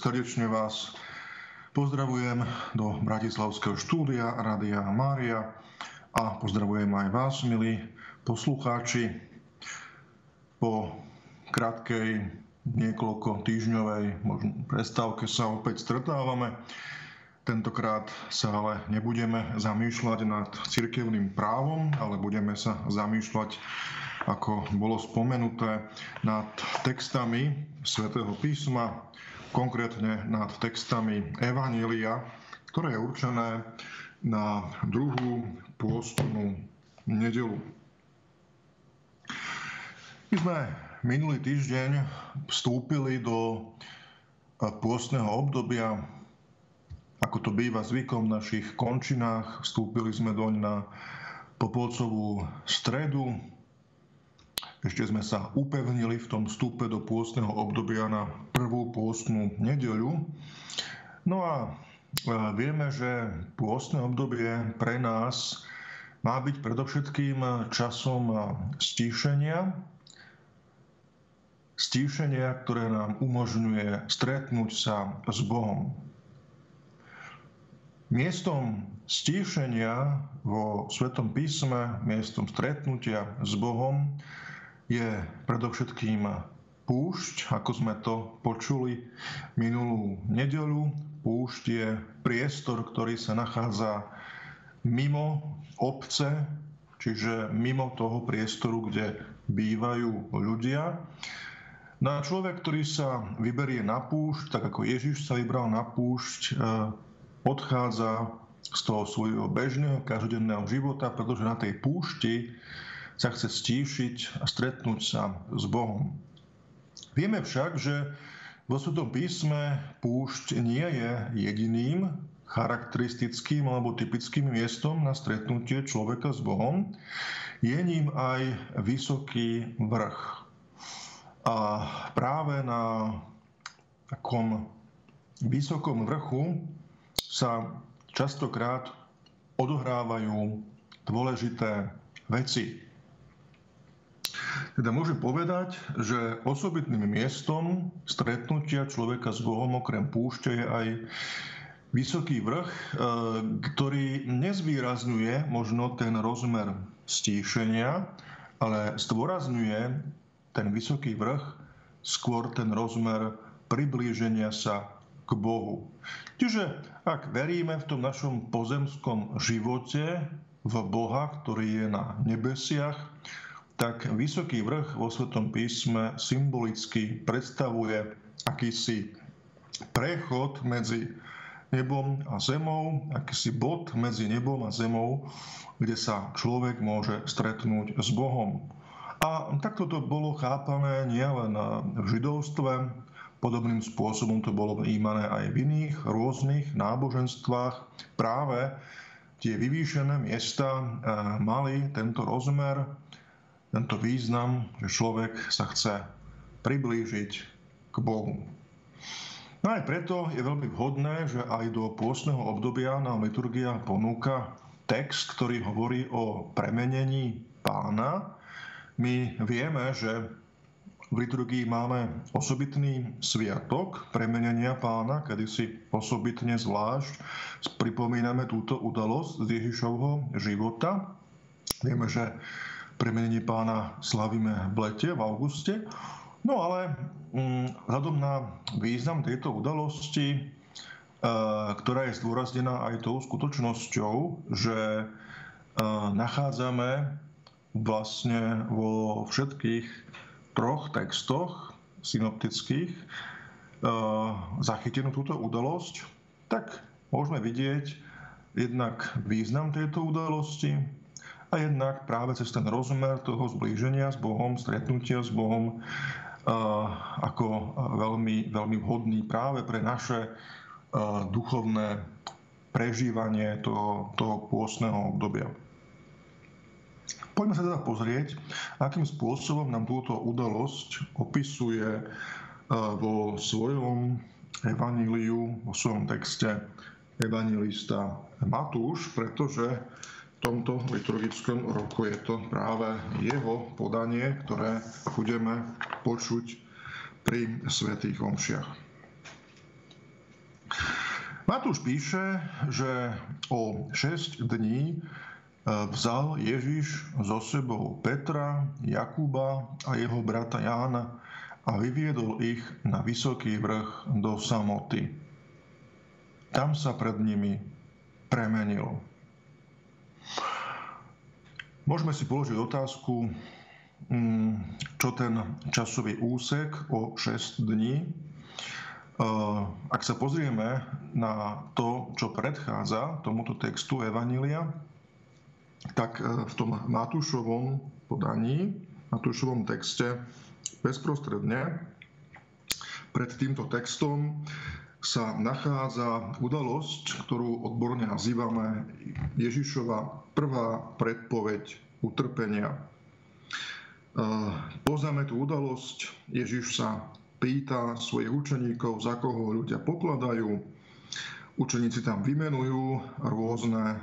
Srdečne vás pozdravujem do Bratislavského štúdia Radia Mária a pozdravujem aj vás, milí poslucháči. Po krátkej niekoľko týždňovej možno prestávke sa opäť stretávame. Tentokrát sa ale nebudeme zamýšľať nad cirkevným právom, ale budeme sa zamýšľať, ako bolo spomenuté, nad textami svätého písma, konkrétne nad textami Evanília, ktoré je určené na druhú pôstnú nedelu. My sme minulý týždeň vstúpili do pôstneho obdobia, ako to býva zvykom v našich končinách. Vstúpili sme doň na Popolcovú stredu, ešte sme sa upevnili v tom vstupe do pôstneho obdobia na prvú pôstnu nedeľu. No a vieme, že pôstne obdobie pre nás má byť predovšetkým časom stíšenia, stíšenia, ktoré nám umožňuje stretnúť sa s Bohom. Miestom stíšenia vo Svetom písme, miestom stretnutia s Bohom je predovšetkým púšť, ako sme to počuli minulú nedeľu. Púšť je priestor, ktorý sa nachádza mimo obce, čiže mimo toho priestoru, kde bývajú ľudia. No človek, ktorý sa vyberie na púšť, tak ako Ježiš sa vybral na púšť, e, odchádza z toho svojho bežného každodenného života, pretože na tej púšti sa chce stíšiť a stretnúť sa s Bohom. Vieme však, že vo Svetom písme púšť nie je jediným charakteristickým alebo typickým miestom na stretnutie človeka s Bohom. Je ním aj vysoký vrch. A práve na takom vysokom vrchu sa častokrát odohrávajú dôležité veci. Teda môžem povedať, že osobitným miestom stretnutia človeka s Bohom okrem púšte je aj vysoký vrch, e, ktorý nezvýrazňuje možno ten rozmer stíšenia, ale zdôrazňuje ten vysoký vrch skôr ten rozmer priblíženia sa k Bohu. Čiže ak veríme v tom našom pozemskom živote v Boha, ktorý je na nebesiach, tak vysoký vrch vo Svetom písme symbolicky predstavuje akýsi prechod medzi nebom a zemou, akýsi bod medzi nebom a zemou, kde sa človek môže stretnúť s Bohom. A takto to bolo chápané nielen v židovstve, podobným spôsobom to bolo vnímané aj v iných rôznych náboženstvách. Práve tie vyvýšené miesta eh, mali tento rozmer tento význam, že človek sa chce priblížiť k Bohu. No aj preto je veľmi vhodné, že aj do pôstneho obdobia nám liturgia ponúka text, ktorý hovorí o premenení pána. My vieme, že v liturgii máme osobitný sviatok premenenia pána, kedy si osobitne zvlášť pripomíname túto udalosť z Ježišovho života. Vieme, že premenenie pána slavíme v lete, v auguste. No ale mm, vzhľadom na význam tejto udalosti, e, ktorá je zdôraznená aj tou skutočnosťou, že e, nachádzame vlastne vo všetkých troch textoch synoptických e, zachytenú túto udalosť, tak môžeme vidieť jednak význam tejto udalosti, a jednak práve cez ten rozmer toho zblíženia s Bohom, stretnutia s Bohom, ako veľmi, veľmi vhodný práve pre naše duchovné prežívanie toho, toho pôstneho obdobia. Poďme sa teda pozrieť, akým spôsobom nám túto udalosť opisuje vo svojom evaníliu, vo svojom texte evangelista Matúš, pretože tomto liturgickom roku je to práve jeho podanie, ktoré budeme počuť pri svätých omšiach. Matúš píše, že o 6 dní e, vzal Ježiš so sebou Petra, Jakuba a jeho brata Jána a vyviedol ich na vysoký vrch do samoty. Tam sa pred nimi premenil. Môžeme si položiť otázku, mm, čo ten časový úsek o 6 dní? Ak sa pozrieme na to, čo predchádza tomuto textu Evanília, tak e, v tom Matúšovom podaní, Matúšovom texte bezprostredne pred týmto textom sa nachádza udalosť, ktorú odborne nazývame Ježišova prvá predpoveď utrpenia. E, poznáme tú udalosť, Ježiš sa pýta svojich učeníkov, za koho ľudia pokladajú. Učeníci tam vymenujú rôzne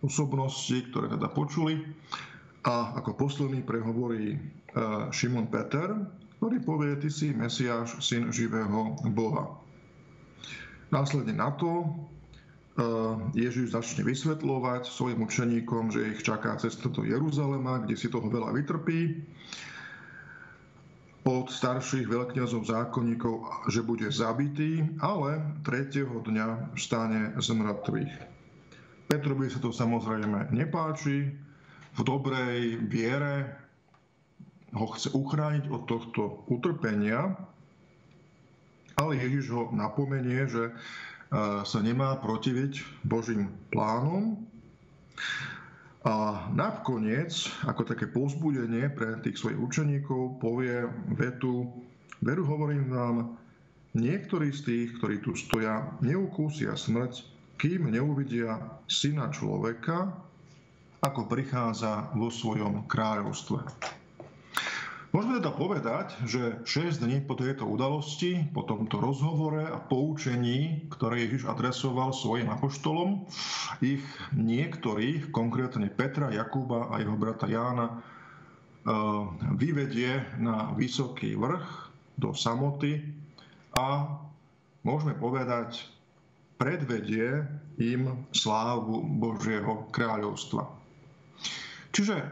osobnosti, ktoré teda počuli. A ako posledný prehovorí e, Šimon Peter, ktorý povie, ty si Mesiáš, syn živého Boha. Následne na to e, Ježiš začne vysvetľovať svojim učeníkom, že ich čaká cesta do Jeruzalema, kde si toho veľa vytrpí. Od starších veľkňazov zákonníkov, že bude zabitý, ale tretieho dňa vstane z mŕtvych. Petrovi sa to samozrejme nepáči, v dobrej viere ho chce uchrániť od tohto utrpenia, ale Ježiš ho napomenie, že e, sa nemá protiviť Božím plánom a nakoniec, ako také pozbudenie pre tých svojich učeníkov, povie vetu, veru hovorím vám, niektorí z tých, ktorí tu stoja, neukúsia smrť, kým neuvidia syna človeka, ako prichádza vo svojom kráľovstve. Môžeme teda povedať, že 6 dní po tejto udalosti, po tomto rozhovore a poučení, ktoré Ježiš adresoval svojim apoštolom, ich niektorých, konkrétne Petra, Jakuba a jeho brata Jána, e, vyvedie na vysoký vrch do samoty a môžeme povedať, predvedie im slávu Božieho kráľovstva. Čiže e,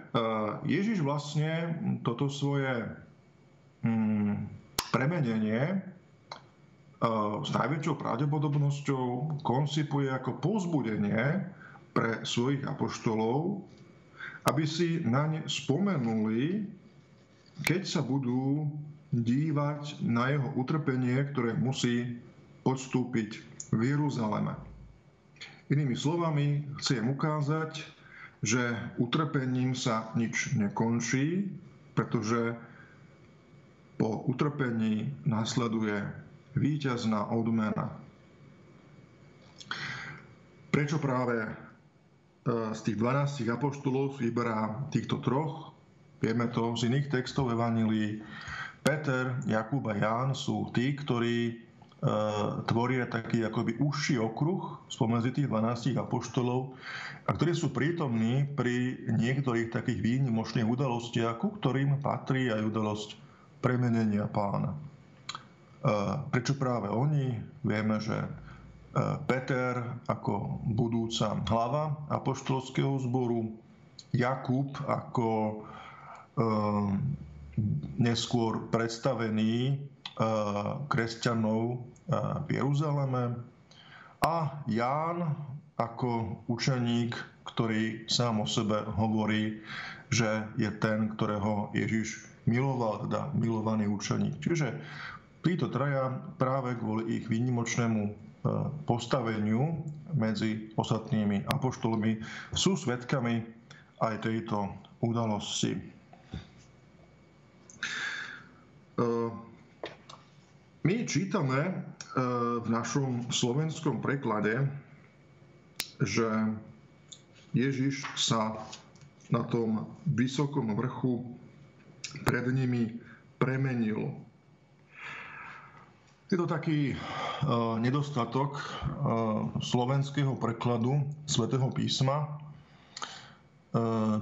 Ježiš vlastne toto svoje mm, premenenie e, s najväčšou pravdepodobnosťou koncipuje ako povzbudenie pre svojich apoštolov, aby si na ne spomenuli, keď sa budú dívať na jeho utrpenie, ktoré musí podstúpiť v Jeruzaleme. Inými slovami, chcem ukázať, že utrpením sa nič nekončí, pretože po utrpení nasleduje víťazná odmena. Prečo práve e, z tých 12 apoštolov vyberá týchto troch? Vieme to z iných textov Evangelii. Peter, Jakub a Ján sú tí, ktorí tvoria taký akoby užší okruh spomedzi tých 12 apoštolov, a ktorí sú prítomní pri niektorých takých výnimočných udalostiach, ku ktorým patrí aj udalosť premenenia pána. E, prečo práve oni? Vieme, že e, Peter ako budúca hlava apoštolského zboru, Jakub ako neskôr predstavený kresťanov v Jeruzaleme a Ján ako učeník, ktorý sám o sebe hovorí, že je ten, ktorého Ježiš miloval, teda milovaný učeník. Čiže títo traja práve kvôli ich výnimočnému postaveniu medzi ostatnými apoštolmi sú svetkami aj tejto udalosti. My čítame e, v našom slovenskom preklade, že Ježiš sa na tom vysokom vrchu pred nimi premenil. Je to taký uh, nedostatok uh, slovenského prekladu svätého písma.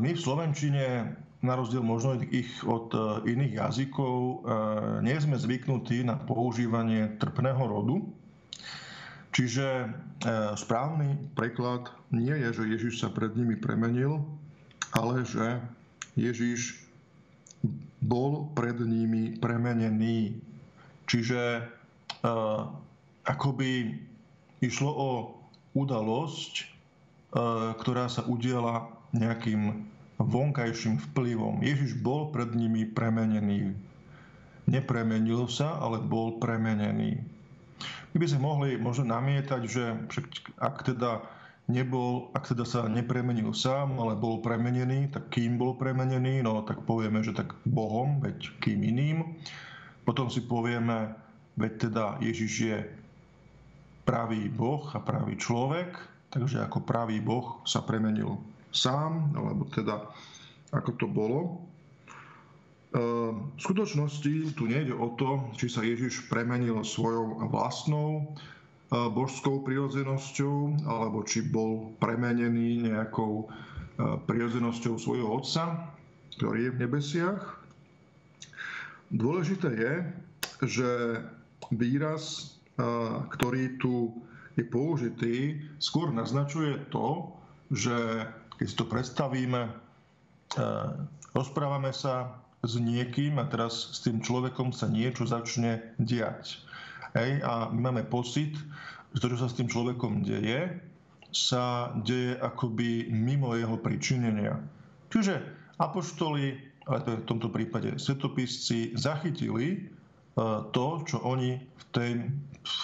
My v slovenčine na rozdiel možno ich od e, iných jazykov, e, nie sme zvyknutí na používanie trpného rodu. Čiže e, správny preklad nie je, že Ježiš sa pred nimi premenil, ale že Ježiš bol pred nimi premenený. Čiže akoby išlo o udalosť, ktorá sa udiela nejakým vonkajším vplyvom. Ježiš bol pred nimi premenený. Nepremenil sa, ale bol premenený. My by sme mohli možno namietať, že ak teda nebol, ak teda sa nepremenil sám, ale bol premenený, tak kým bol premenený? No tak povieme, že tak Bohom, veď kým iným. Potom si povieme, veď teda Ježiš je pravý Boh a pravý človek, takže ako pravý Boh sa premenil sám, alebo teda ako to bolo. Ehm, v skutočnosti tu nejde o to, či sa Ježiš premenil svojou vlastnou božskou prirodzenosťou, alebo či bol premenený nejakou prirodzenosťou svojho Otca, ktorý je v nebesiach. Dôležité je, že výraz, ktorý tu je použitý, skôr naznačuje to, že keď si to predstavíme, rozprávame sa s niekým a teraz s tým človekom sa niečo začne diať. Hej, a my máme pocit, že to, čo sa s tým človekom deje, sa deje akoby mimo jeho pričinenia. Čiže apoštoli, ale to je v tomto prípade svetopisci, zachytili e, to, čo oni v tej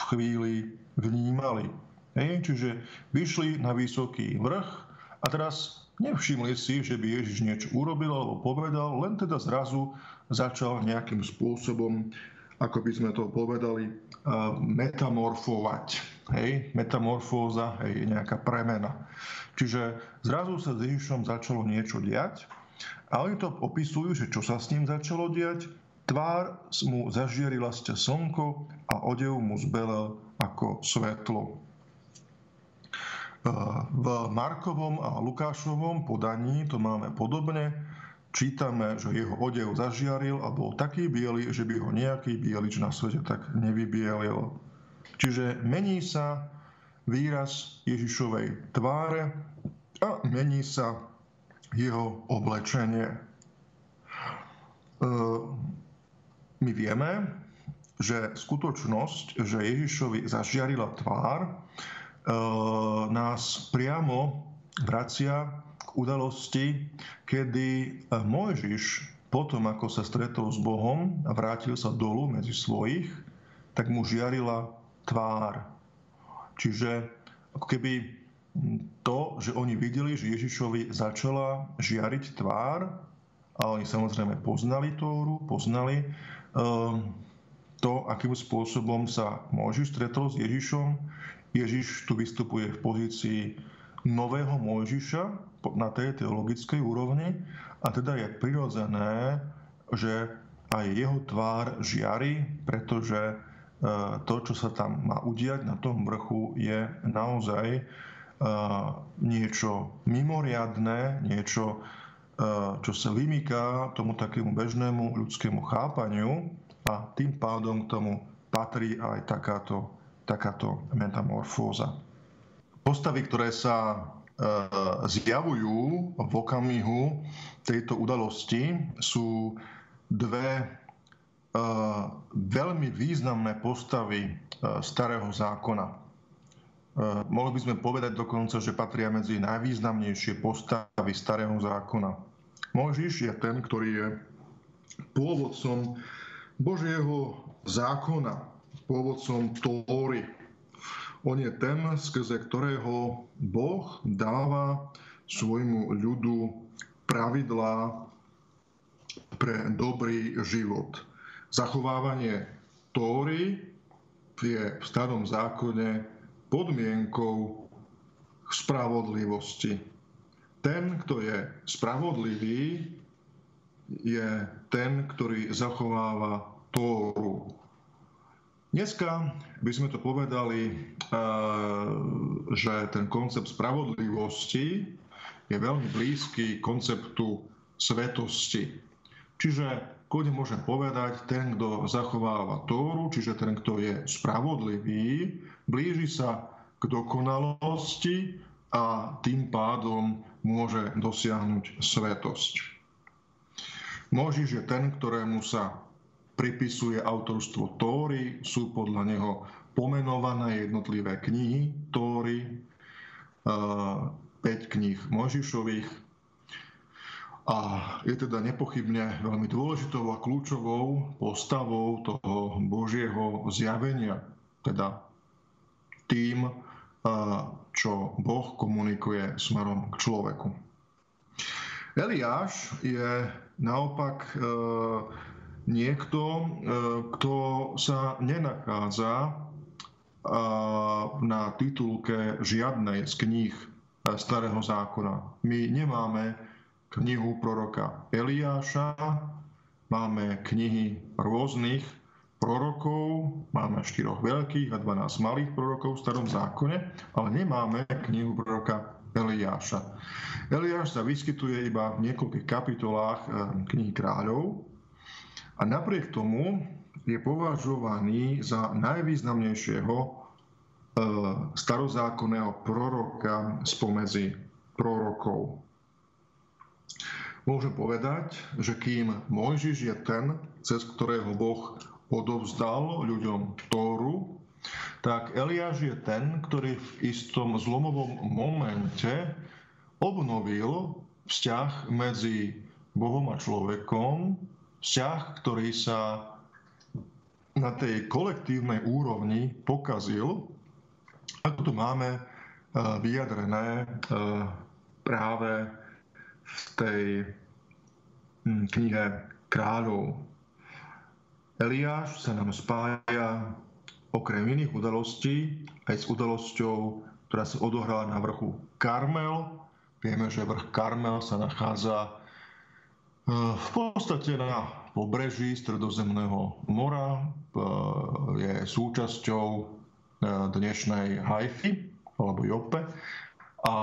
chvíli vnímali. Hej, čiže vyšli na vysoký vrch a teraz nevšimli si, že by Ježiš niečo urobil alebo povedal, len teda zrazu začal nejakým spôsobom ako by sme to povedali, metamorfovať. Hej, metamorfóza, hej, nejaká premena. Čiže zrazu sa s Ježišom začalo niečo diať a oni to opisujú, že čo sa s ním začalo diať. Tvár mu zažierila ste slnko a odev mu zbelel ako svetlo. V Markovom a Lukášovom podaní to máme podobne čítame, že jeho odev zažiaril a bol taký biely, že by ho nejaký bielič na svete tak nevybielil. Čiže mení sa výraz Ježišovej tváre a mení sa jeho oblečenie. E, my vieme, že skutočnosť, že Ježišovi zažiarila tvár, nás priamo vracia udalosti, kedy e, Mojžiš potom, ako sa stretol s Bohom a vrátil sa dolu medzi svojich, tak mu žiarila tvár. Čiže ako keby to, že oni videli, že Ježišovi začala žiariť tvár, a oni samozrejme poznali Tóru, poznali um, to, akým spôsobom sa Mojžiš stretol s Ježišom. Ježiš tu vystupuje v pozícii nového Mojžiša, na tej teologickej úrovni a teda je prirodzené, že aj jeho tvár žiari, pretože e, to, čo sa tam má udiať na tom vrchu, je naozaj e, niečo mimoriadné, niečo, e, čo sa vymýka tomu takému bežnému ľudskému chápaniu a tým pádom k tomu patrí aj takáto, takáto metamorfóza. Postavy, ktoré sa E, zjavujú v okamihu tejto udalosti, sú dve e, veľmi významné postavy e, starého zákona. Mohli by sme povedať dokonca, že patria medzi najvýznamnejšie postavy starého zákona. Mojžiš je ten, ktorý je pôvodcom Božieho zákona, pôvodcom Tóry, on je ten, skrze ktorého Boh dáva svojmu ľudu pravidlá pre dobrý život. Zachovávanie Tóry je v starom zákone podmienkou spravodlivosti. Ten, kto je spravodlivý, je ten, ktorý zachováva Tóru. Dneska by sme to povedali, eh, že ten koncept spravodlivosti je veľmi blízky konceptu svetosti. Čiže kľudne môžem povedať, ten, kto zachováva Tóru, čiže ten, kto je spravodlivý, blíži sa k dokonalosti a tým pádom môže dosiahnuť svetosť. Možiš je ten, ktorému sa pripisuje autorstvo Tóry, sú podľa neho pomenované jednotlivé knihy Tóry, 5 kníh Možišových, a je teda nepochybne veľmi dôležitou a kľúčovou postavou toho Božieho zjavenia, teda tým, čo Boh komunikuje smerom k človeku. Eliáš je naopak e, niekto, e, kto sa nenachádza na titulke žiadnej z kníh e, Starého zákona. My nemáme knihu proroka Eliáša, máme knihy rôznych prorokov, máme štyroch veľkých a 12 malých prorokov v starom zákone, ale nemáme knihu proroka Eliáša. Eliáš sa vyskytuje iba v niekoľkých kapitolách knihy kráľov a napriek tomu je považovaný za najvýznamnejšieho eh, starozákonného proroka spomedzi prorokov. Môžem povedať, že kým Mojžiš je ten, cez ktorého Boh odovzdal ľuďom Tóru, tak Eliáš je ten, ktorý v istom zlomovom momente obnovil vzťah medzi Bohom a človekom, vzťah, ktorý sa na tej kolektívnej úrovni pokazil, ako to máme eh, vyjadrené eh, práve v tej hm, knihe kráľov. Eliáš sa nám spája okrem iných udalostí aj s udalosťou, ktorá sa odohrala na vrchu Karmel. Vieme, že vrch Karmel sa nachádza v podstate na pobreží Stredozemného mora, eh, je súčasťou eh, dnešnej Haify alebo Jope a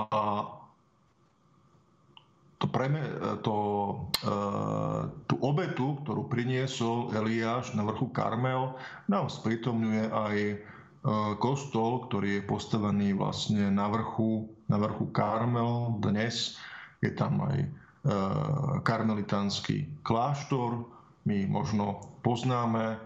to, preme, to, e, tú obetu, ktorú priniesol Eliáš na vrchu Karmel, nám sprítomňuje aj e, kostol, ktorý je postavený vlastne na vrchu, na vrchu Karmel dnes. Je tam aj e, karmelitánsky kláštor. My možno poznáme e,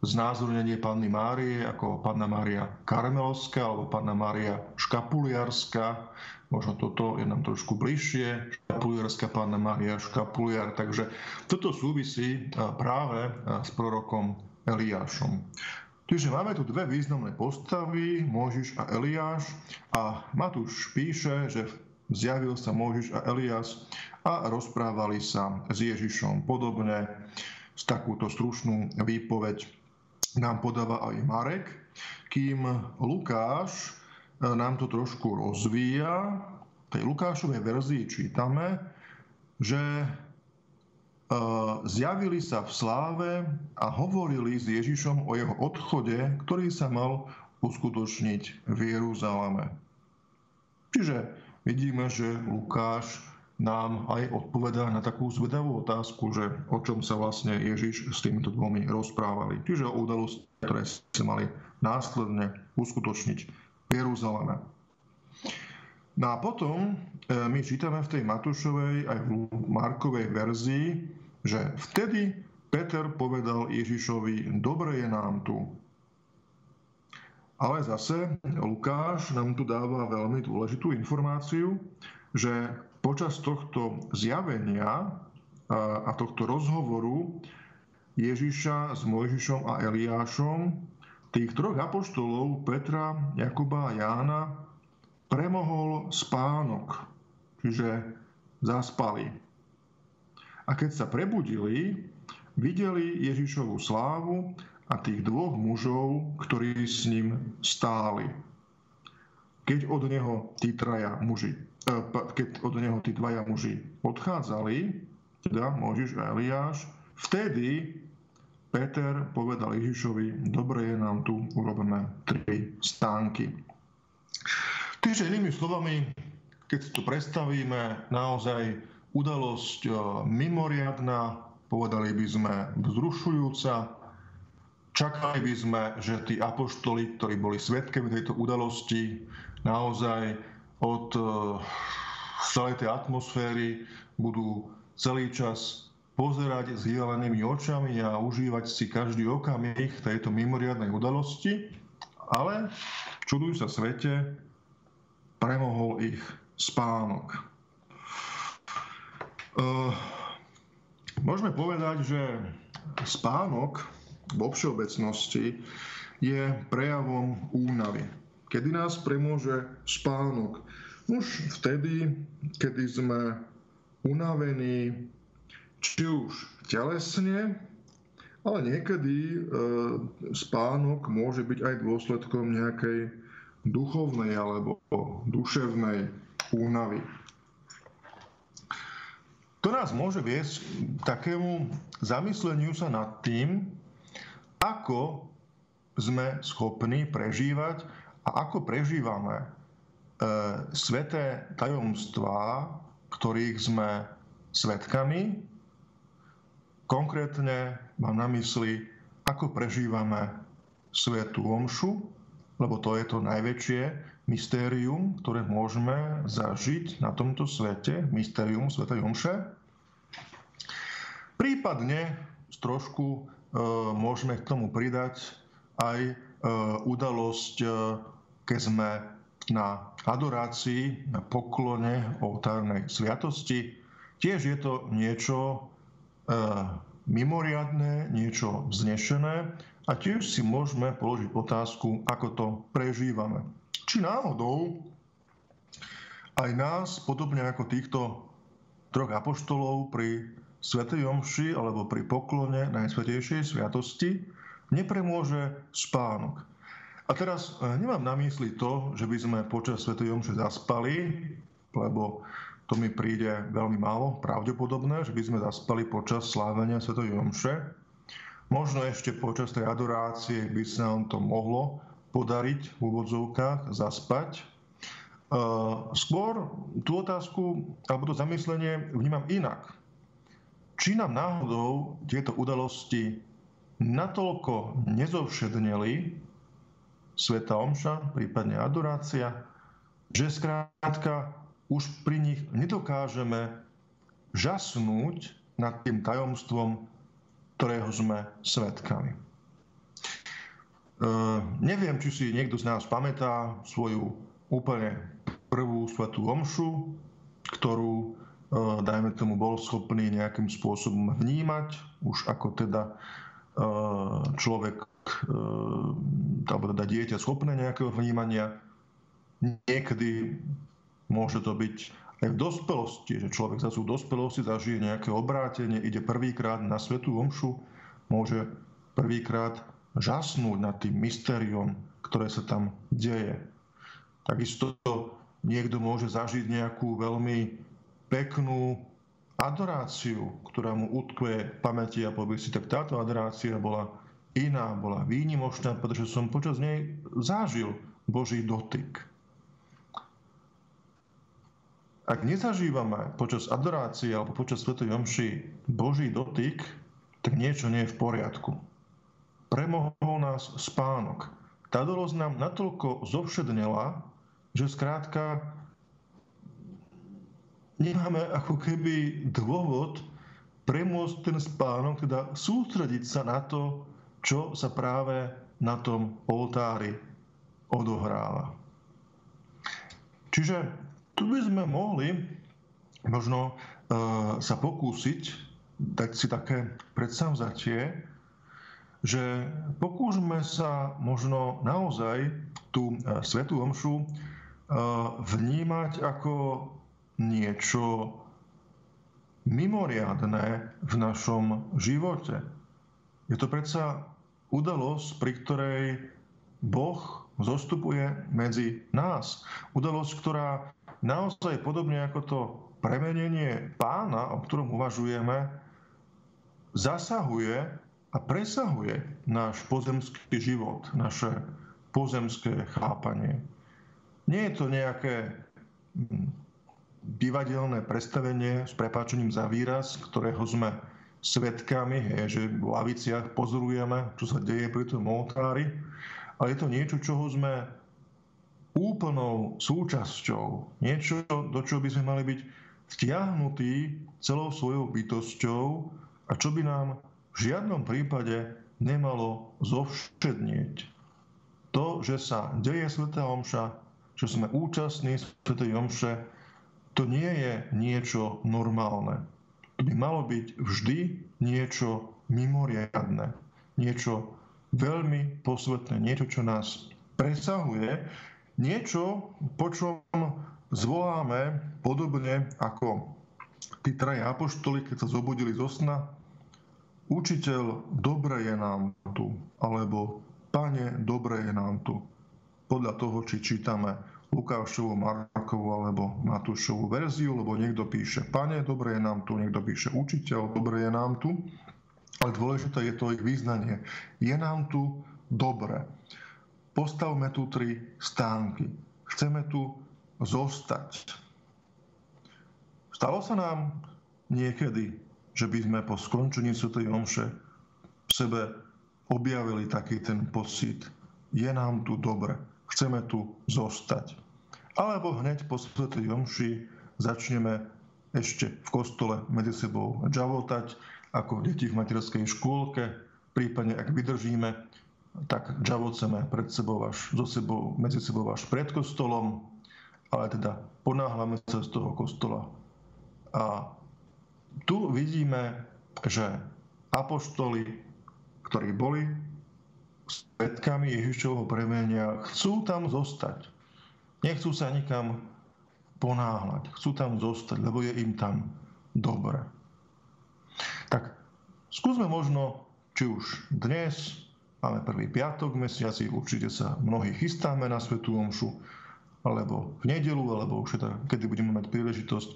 znázornenie Panny Márie ako Panna Mária Karmelská alebo Panna Mária Škapuliarská Možno toto je nám trošku bližšie. Škapuliarská pána Maria Škapuliar. Takže toto súvisí práve s prorokom Eliášom. Čiže máme tu dve významné postavy, Možiš a Eliáš. A Matúš píše, že zjavil sa Možiš a Eliáš a rozprávali sa s Ježišom. Podobne s takúto stručnú výpoveď nám podáva aj Marek, kým Lukáš nám to trošku rozvíja. V tej Lukášovej verzii čítame, že e, zjavili sa v sláve a hovorili s Ježišom o jeho odchode, ktorý sa mal uskutočniť v Jeruzaleme. Čiže vidíme, že Lukáš nám aj odpovedá na takú zvedavú otázku, že o čom sa vlastne Ježiš s týmito dvomi rozprávali. Čiže o udalosti, ktoré sa mali následne uskutočniť Jeruzaleme. No a potom e, my čítame v tej Matúšovej aj v Markovej verzii, že vtedy Peter povedal Ježišovi, dobre je nám tu. Ale zase Lukáš nám tu dáva veľmi dôležitú informáciu, že počas tohto zjavenia a tohto rozhovoru Ježiša s Mojžišom a Eliášom tých troch apoštolov Petra, Jakuba a Jána premohol spánok, čiže zaspali. A keď sa prebudili, videli Ježišovu slávu a tých dvoch mužov, ktorí s ním stáli. Keď od neho tí traja muži, eh, keď od neho tí dvaja muži odchádzali, teda Možiš a Eliáš, vtedy Peter povedal Ježišovi, dobre je nám tu, urobíme tri stánky. Takže inými slovami, keď si to predstavíme, naozaj udalosť e, mimoriadná, povedali by sme vzrušujúca, čakali by sme, že tí apoštoli, ktorí boli svetkami tejto udalosti, naozaj od e, celej tej atmosféry budú celý čas pozerať s hylenými očami a užívať si každý okamih tejto mimoriadnej udalosti, ale čudujú sa svete, premohol ich spánok. Uh, môžeme povedať, že spánok vo všeobecnosti je prejavom únavy. Kedy nás premôže spánok? Už vtedy, kedy sme unavení, či už telesne, ale niekedy e, spánok môže byť aj dôsledkom nejakej duchovnej alebo duševnej únavy. To nás môže viesť k takému zamysleniu sa nad tým, ako sme schopní prežívať a ako prežívame e, sveté tajomstvá, ktorých sme svetkami. Konkrétne mám na mysli, ako prežívame svetú omšu, lebo to je to najväčšie mystérium, ktoré môžeme zažiť na tomto svete, mystérium Svetej Omše. Prípadne trošku e, môžeme k tomu pridať aj e, udalosť, e, keď sme na adorácii, na poklone oltárnej sviatosti. Tiež je to niečo e, mimoriadné, niečo vznešené a tiež si môžeme položiť otázku, ako to prežívame. Či náhodou aj nás, podobne ako týchto troch apoštolov pri Svetej Omši alebo pri poklone Najsvetejšej sviatosti, nepremôže spánok. A teraz e, nemám na mysli to, že by sme počas Svetej Omše zaspali, lebo to mi príde veľmi málo pravdepodobné, že by sme zaspali počas slávenia Svetej Omše. Možno ešte počas tej adorácie by sa nám to mohlo podariť v úvodzovkách zaspať. E, skôr tú otázku alebo to zamyslenie vnímam inak. Či nám náhodou tieto udalosti natoľko nezovšedneli, Sveta Omša, prípadne adorácia, že skrátka už pri nich nedokážeme žasnúť nad tým tajomstvom, ktorého sme svetkami. E, neviem, či si niekto z nás pamätá svoju úplne prvú svetú omšu, ktorú, dajme tomu, bol schopný nejakým spôsobom vnímať, už ako teda človek alebo teda dieťa schopné nejakého vnímania. Niekedy môže to byť aj v dospelosti, že človek zase v dospelosti zažije nejaké obrátenie, ide prvýkrát na svetú omšu, môže prvýkrát žasnúť nad tým mystériom, ktoré sa tam deje. Takisto niekto môže zažiť nejakú veľmi peknú adoráciu, ktorá mu utkve pamäti a povie si, tak táto adorácia bola iná, bola výnimočná, pretože som počas nej zažil Boží dotyk. Ak nezažívame počas adorácie alebo počas Svetej Jomši Boží dotyk, tak niečo nie je v poriadku. Premohol nás spánok. Tá dolosť nám natoľko zovšednela, že skrátka nemáme ako keby dôvod premôcť ten spánok, teda sústrediť sa na to, čo sa práve na tom oltári odohráva. Čiže tu by sme mohli možno e, sa pokúsiť dať si také predsavzatie, že pokúsme sa možno naozaj tú e, svetú omšu e, vnímať ako niečo mimoriadné v našom živote. Je to predsa udalosť, pri ktorej Boh zostupuje medzi nás. Udalosť, ktorá naozaj podobne ako to premenenie pána, o ktorom uvažujeme, zasahuje a presahuje náš pozemský život, naše pozemské chápanie. Nie je to nejaké hm, divadelné predstavenie s prepáčením za výraz, ktorého sme svetkami, hej, že v laviciach pozorujeme, čo sa deje pri tom oltári, ale je to niečo, čoho sme úplnou súčasťou. Niečo, do čoho by sme mali byť vtiahnutí celou svojou bytosťou a čo by nám v žiadnom prípade nemalo zovšednieť. To, že sa deje Sveta Omša, že sme účastní Svetej Omše, to nie je niečo normálne. To by malo byť vždy niečo mimoriadne, niečo veľmi posvetné, niečo, čo nás presahuje, niečo, po čom zvoláme podobne ako tí traja apoštoli, keď sa zobudili zo sna, učiteľ, dobre je nám tu, alebo pane, dobre je nám tu. Podľa toho, či čítame Lukášovu, Markovu alebo Matúšovú verziu, lebo niekto píše Pane, dobre je nám tu, niekto píše Učiteľ, dobre je nám tu. Ale dôležité je to ich význanie. Je nám tu dobre. Postavme tu tri stánky. Chceme tu zostať. Stalo sa nám niekedy, že by sme po skončení Svetej Omše v sebe objavili taký ten pocit, je nám tu dobre, chceme tu zostať. Alebo hneď po Svetej Jomši začneme ešte v kostole medzi sebou džavotať, ako deti v materskej škôlke, prípadne ak vydržíme, tak džavoceme pred sebou až, so sebou, medzi sebou až pred kostolom, ale teda ponáhľame sa z toho kostola. A tu vidíme, že apoštoli, ktorí boli svetkami Ježišovho premenia, chcú tam zostať. Nechcú sa nikam ponáhľať, chcú tam zostať, lebo je im tam dobre. Tak skúsme možno, či už dnes, máme prvý piatok mesiaci, určite sa mnohí chystáme na Svetú Omšu, alebo v nedelu, alebo už teda, kedy budeme mať príležitosť,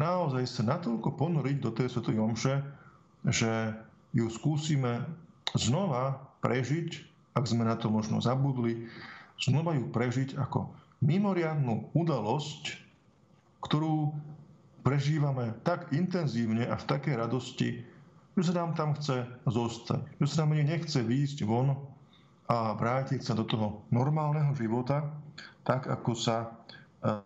naozaj sa natoľko ponoriť do tej Svetej Omše, že ju skúsime znova prežiť, ak sme na to možno zabudli, znova ju prežiť ako mimoriadnú udalosť, ktorú prežívame tak intenzívne a v takej radosti, že sa nám tam chce zostať, že sa nám nechce výjsť von a vrátiť sa do toho normálneho života, tak ako sa e,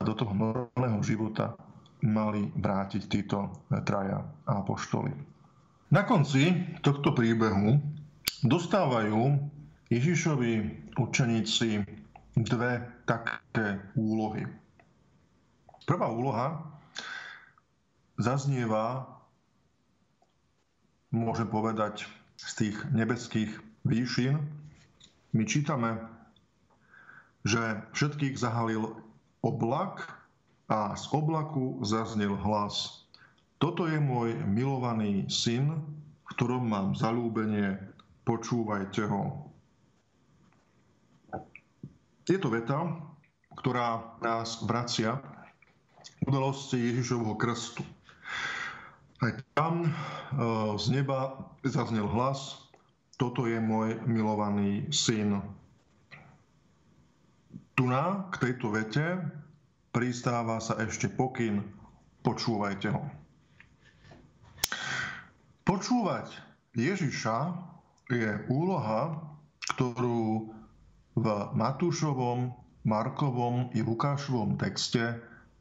do toho normálneho života mali vrátiť títo traja apoštoli. Na konci tohto príbehu dostávajú Ježišovi učeníci dve také úlohy. Prvá úloha zaznieva, môžem povedať, z tých nebeských výšin. My čítame, že všetkých zahalil oblak a z oblaku zaznel hlas. Toto je môj milovaný syn, v ktorom mám zalúbenie, počúvajte ho. Je to veta, ktorá nás vracia k udalosti Ježišovho krstu. Aj tam e, z neba zaznel hlas, toto je môj milovaný syn. Tu na, k tejto vete, pristáva sa ešte pokyn, počúvajte ho. Počúvať Ježiša je úloha, ktorú v Matúšovom, Markovom i Lukášovom texte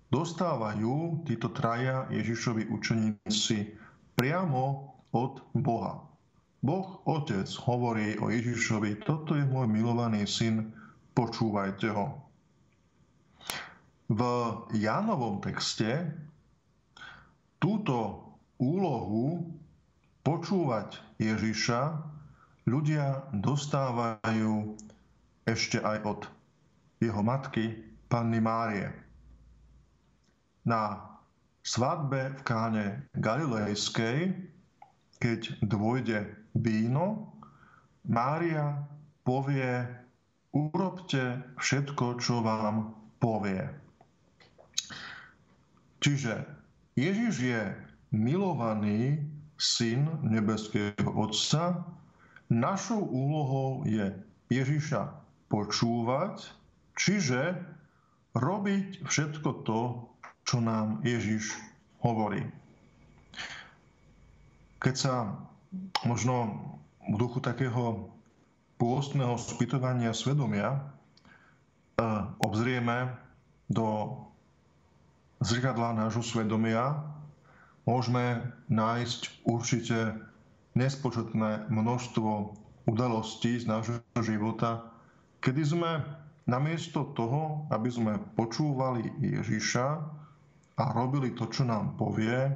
dostávajú títo traja Ježišovi učeníci priamo od Boha. Boh Otec hovorí o Ježišovi, toto je môj milovaný syn, počúvajte ho. V Jánovom texte túto úlohu počúvať Ježiša ľudia dostávajú ešte aj od jeho matky, Panny Márie. Na svadbe v káne Galilejskej, keď dôjde víno, Mária povie, urobte všetko, čo vám povie. Čiže Ježiš je milovaný syn nebeského Otca, našou úlohou je Ježiša počúvať, čiže robiť všetko to, čo nám Ježiš hovorí. keď sa možno v duchu takého pôstneho spytovania svedomia e, obzrieme do zrkadla nášho svedomia, môžeme nájsť určite nespočetné množstvo udalostí z nášho života, kedy sme namiesto toho, aby sme počúvali Ježiša a robili to, čo nám povie,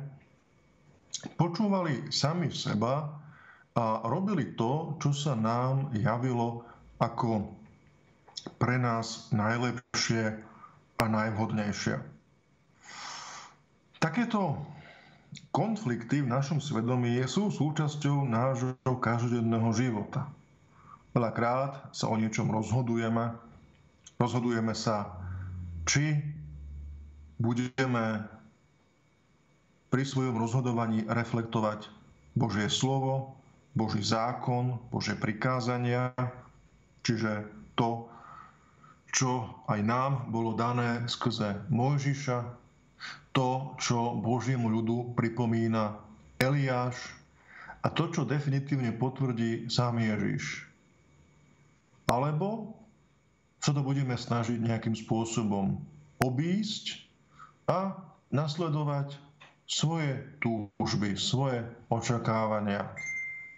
počúvali sami seba a robili to, čo sa nám javilo ako pre nás najlepšie a najvhodnejšie. Takéto konflikty v našom svedomí sú súčasťou nášho každodenného života. Veľakrát sa o niečom rozhodujeme, rozhodujeme sa, či budeme pri svojom rozhodovaní reflektovať Božie slovo, Boží zákon, Božie prikázania, čiže to, čo aj nám bolo dané skrze Mojžiša, to, čo Božiemu ľudu pripomína Eliáš a to, čo definitívne potvrdí sám Ježiš. Alebo sa to budeme snažiť nejakým spôsobom obísť a nasledovať svoje túžby, svoje očakávania.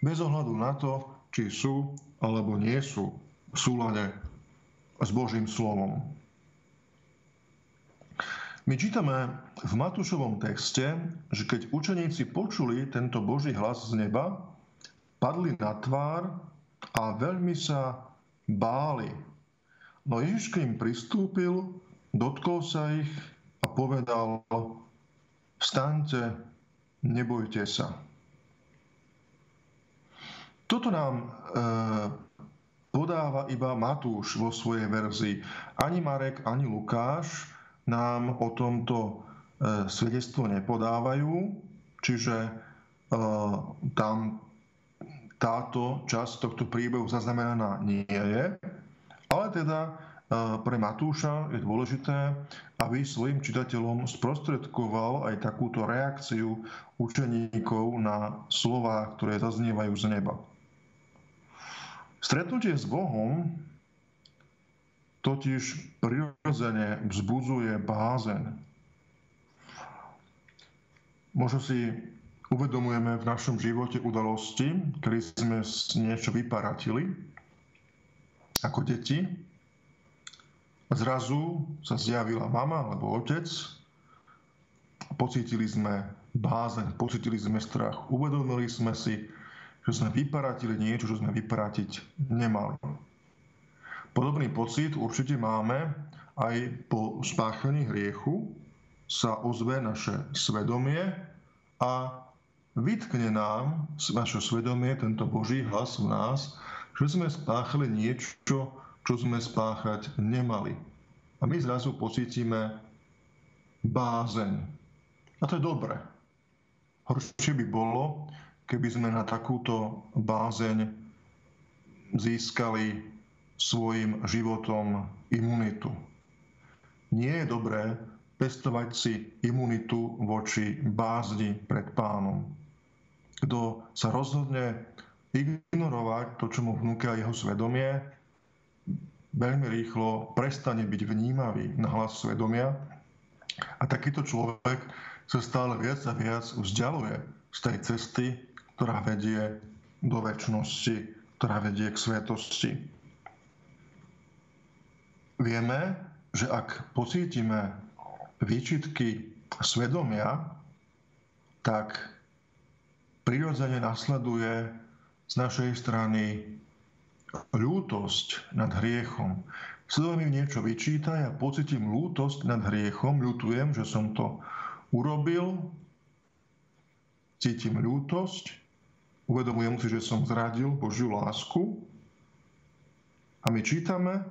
Bez ohľadu na to, či sú alebo nie sú v súlade s Božím slovom. My čítame v Matúšovom texte, že keď učeníci počuli tento Boží hlas z neba, padli na tvár a veľmi sa báli. No Ježiš k im pristúpil, dotkol sa ich a povedal, vstaňte, nebojte sa. Toto nám e, podáva iba Matúš vo svojej verzii. Ani Marek, ani Lukáš nám o tomto e, svedectvo nepodávajú, čiže e, tam táto časť tohto príbehu zaznamenaná nie je, ale teda pre Matúša je dôležité, aby svojim čitateľom sprostredkoval aj takúto reakciu učeníkov na slová, ktoré zaznievajú z neba. Stretnutie s Bohom totiž prirodzene vzbudzuje bázeň. Možno si uvedomujeme v našom živote udalosti, kedy sme niečo vyparatili ako deti, Zrazu sa zjavila mama alebo otec, pocítili sme bázeň, pocítili sme strach, uvedomili sme si, že sme vyparatili niečo, čo sme vyparatiť nemali. Podobný pocit určite máme aj po spáchaní hriechu, sa ozve naše svedomie a vytkne nám naše svedomie, tento Boží hlas v nás, že sme spáchali niečo, čo sme spáchať nemali. A my zrazu pocítime bázeň. A to je dobré. Horšie by bolo, keby sme na takúto bázeň získali svojim životom imunitu. Nie je dobré pestovať si imunitu voči bázni pred pánom. Kto sa rozhodne ignorovať to, čo mu vnúka jeho svedomie, veľmi rýchlo prestane byť vnímavý na hlas svedomia a takýto človek sa stále viac a viac vzdialuje z tej cesty, ktorá vedie do väčšnosti, ktorá vedie k svetosti. Vieme, že ak pocítime výčitky svedomia, tak prirodzene nasleduje z našej strany ľútosť nad hriechom. Svedomie mi niečo vyčíta, ja pocitím lútosť nad hriechom, ľutujem, že som to urobil, cítim ľútosť, uvedomujem si, že som zradil Božiu lásku a my čítame,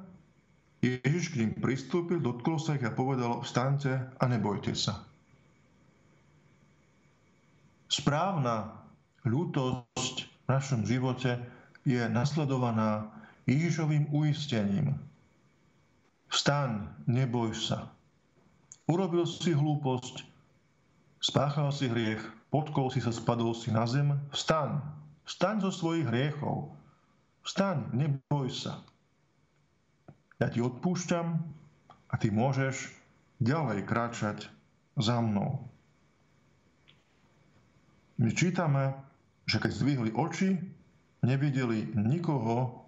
Ježiš k ním pristúpil, dotkol sa ich a povedal, vstaňte a nebojte sa. Správna ľútosť v našom živote je nasledovaná Ježišovým uistením. Vstaň, neboj sa. Urobil si hlúposť, spáchal si hriech, potkol si sa, spadol si na zem, vstaň, vstaň zo svojich hriechov, vstaň, neboj sa. Ja ti odpúšťam a ty môžeš ďalej kráčať za mnou. My čítame, že keď zdvihli oči, nevideli nikoho,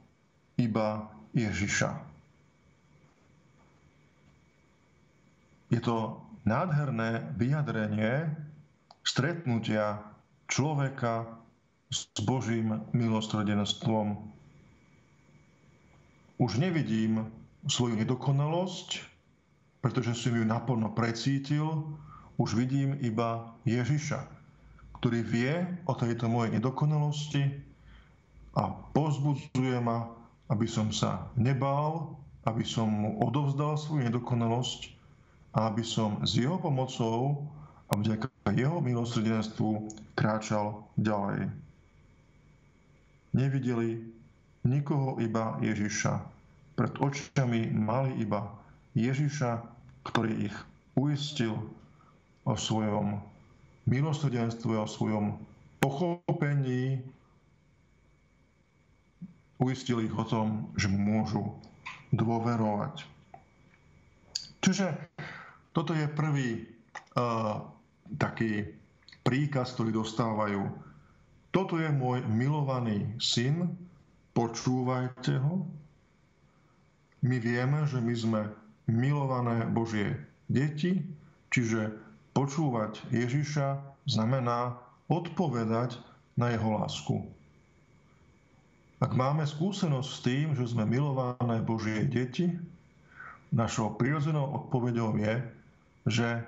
iba Ježiša. Je to nádherné vyjadrenie stretnutia človeka s Božím milosrdenstvom. Už nevidím svoju nedokonalosť, pretože som ju naplno precítil, už vidím iba Ježiša ktorý vie o tejto mojej nedokonalosti a pozbudzuje ma, aby som sa nebál, aby som mu odovzdal svoju nedokonalosť a aby som s jeho pomocou a vďaka jeho milosrdenstvu kráčal ďalej. Nevideli nikoho iba Ježiša. Pred očami mali iba Ježiša, ktorý ich uistil o svojom milosrdenstve, o svojom pochopení, uistili ich o tom, že môžu dôverovať. Čiže toto je prvý uh, taký príkaz, ktorý dostávajú. Toto je môj milovaný syn, počúvajte ho. My vieme, že my sme milované Božie deti, čiže Počúvať Ježiša znamená odpovedať na jeho lásku. Ak máme skúsenosť s tým, že sme milované Božie deti, našou prirodzenou odpovedou je, že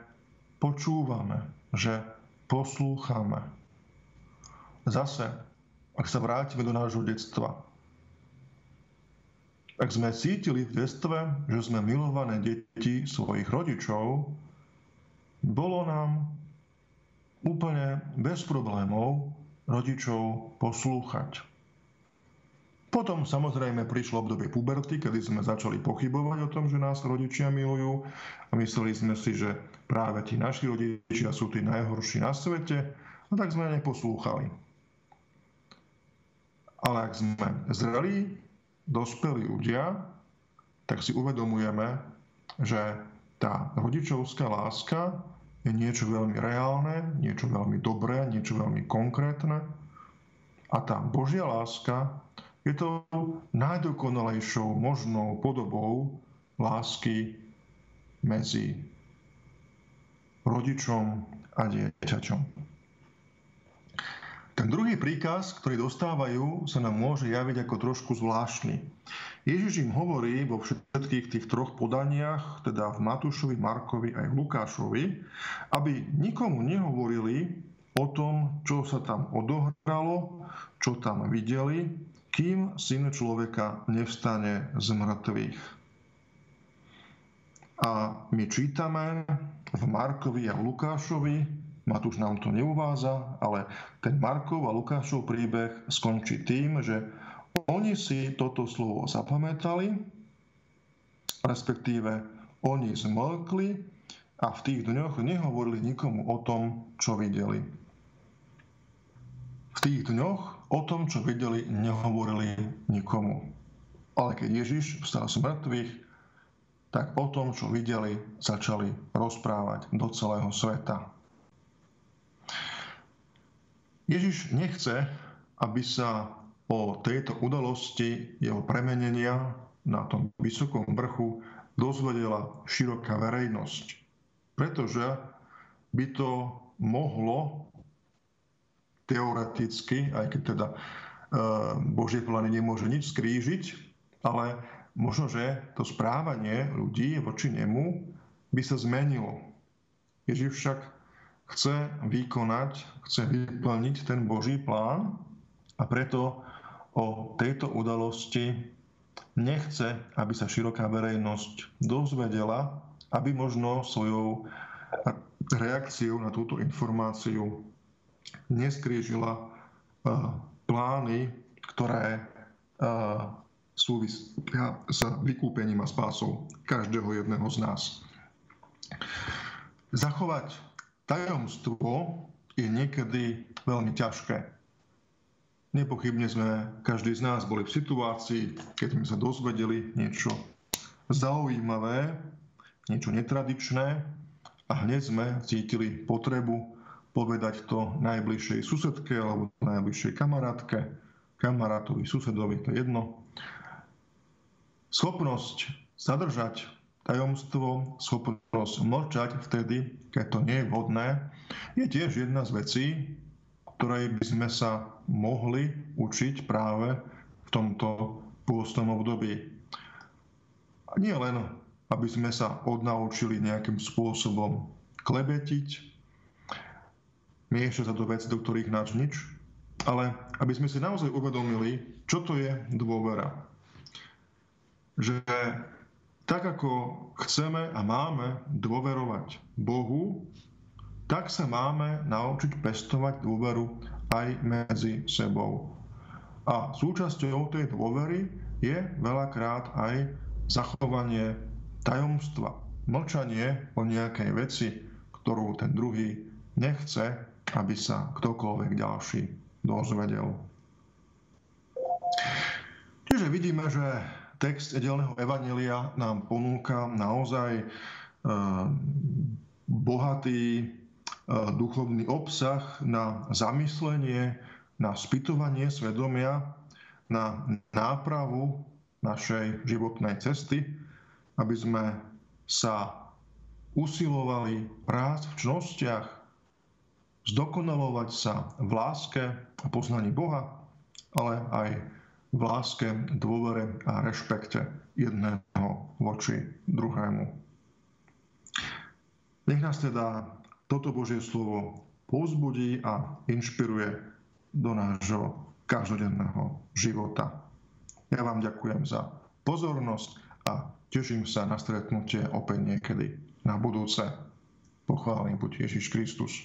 počúvame, že poslúchame. Zase, ak sa vrátime do nášho detstva, ak sme cítili v detstve, že sme milované deti svojich rodičov, bolo nám úplne bez problémov rodičov poslúchať. Potom samozrejme prišlo obdobie puberty, kedy sme začali pochybovať o tom, že nás rodičia milujú a mysleli sme si, že práve tí naši rodičia sú tí najhorší na svete a tak sme neposlúchali. Ale ak sme zreli, dospelí ľudia, tak si uvedomujeme, že tá rodičovská láska je niečo veľmi reálne, niečo veľmi dobré, niečo veľmi konkrétne. A tá Božia láska je to najdokonalejšou možnou podobou lásky medzi rodičom a dieťaťom. Ten druhý príkaz, ktorý dostávajú, sa nám môže javiť ako trošku zvláštny. Ježiš im hovorí vo všetkých tých troch podaniach, teda v Matúšovi, Markovi aj v Lukášovi, aby nikomu nehovorili o tom, čo sa tam odohralo, čo tam videli, kým syn človeka nevstane z mŕtvych. A my čítame v Markovi a Lukášovi, Matúš nám to neuváza, ale ten Markov a Lukášov príbeh skončí tým, že oni si toto slovo zapamätali, respektíve oni zmlkli a v tých dňoch nehovorili nikomu o tom, čo videli. V tých dňoch o tom, čo videli, nehovorili nikomu. Ale keď Ježiš vstal z mŕtvych, tak o tom, čo videli, začali rozprávať do celého sveta. Ježiš nechce, aby sa o tejto udalosti jeho premenenia na tom vysokom vrchu dozvedela široká verejnosť. Pretože by to mohlo teoreticky, aj keď teda e, Božie plány nemôže nič skrížiť, ale možno, že to správanie ľudí voči nemu by sa zmenilo. Ježiš však chce vykonať, chce vyplniť ten Boží plán a preto o tejto udalosti nechce, aby sa široká verejnosť dozvedela, aby možno svojou reakciou na túto informáciu neskrížila e, plány, ktoré e, súvisia s vykúpením a spásou každého jedného z nás. Zachovať tajomstvo je niekedy veľmi ťažké. Nepochybne sme, každý z nás boli v situácii, keď sme sa dozvedeli niečo zaujímavé, niečo netradičné a hneď sme cítili potrebu povedať to najbližšej susedke alebo najbližšej kamarátke, kamarátovi, susedovi, to je jedno. Schopnosť zadržať tajomstvo, schopnosť mlčať vtedy, keď to nie je vhodné, je tiež jedna z vecí, ktorej by sme sa mohli učiť práve v tomto pôstnom období. A nie len, aby sme sa odnaučili nejakým spôsobom klebetiť, miešať sa do veci, do ktorých náš nič, ale aby sme si naozaj uvedomili, čo to je dôvera. Že tak ako chceme a máme dôverovať Bohu, tak sa máme naučiť pestovať dôveru aj medzi sebou. A súčasťou tej dôvery je veľakrát aj zachovanie tajomstva, mlčanie o nejakej veci, ktorú ten druhý nechce, aby sa ktokoľvek ďalší dozvedel. Čiže vidíme, že text edelného evanelia nám ponúka naozaj e, bohatý duchovný obsah na zamyslenie, na spytovanie svedomia, na nápravu našej životnej cesty, aby sme sa usilovali rásť v čnostiach, zdokonalovať sa v láske a poznaní Boha, ale aj v láske, dôvere a rešpekte jedného voči druhému. Nech nás teda toto Božie slovo povzbudí a inšpiruje do nášho každodenného života. Ja vám ďakujem za pozornosť a teším sa na stretnutie opäť niekedy na budúce. Pochválený buď Ježiš Kristus.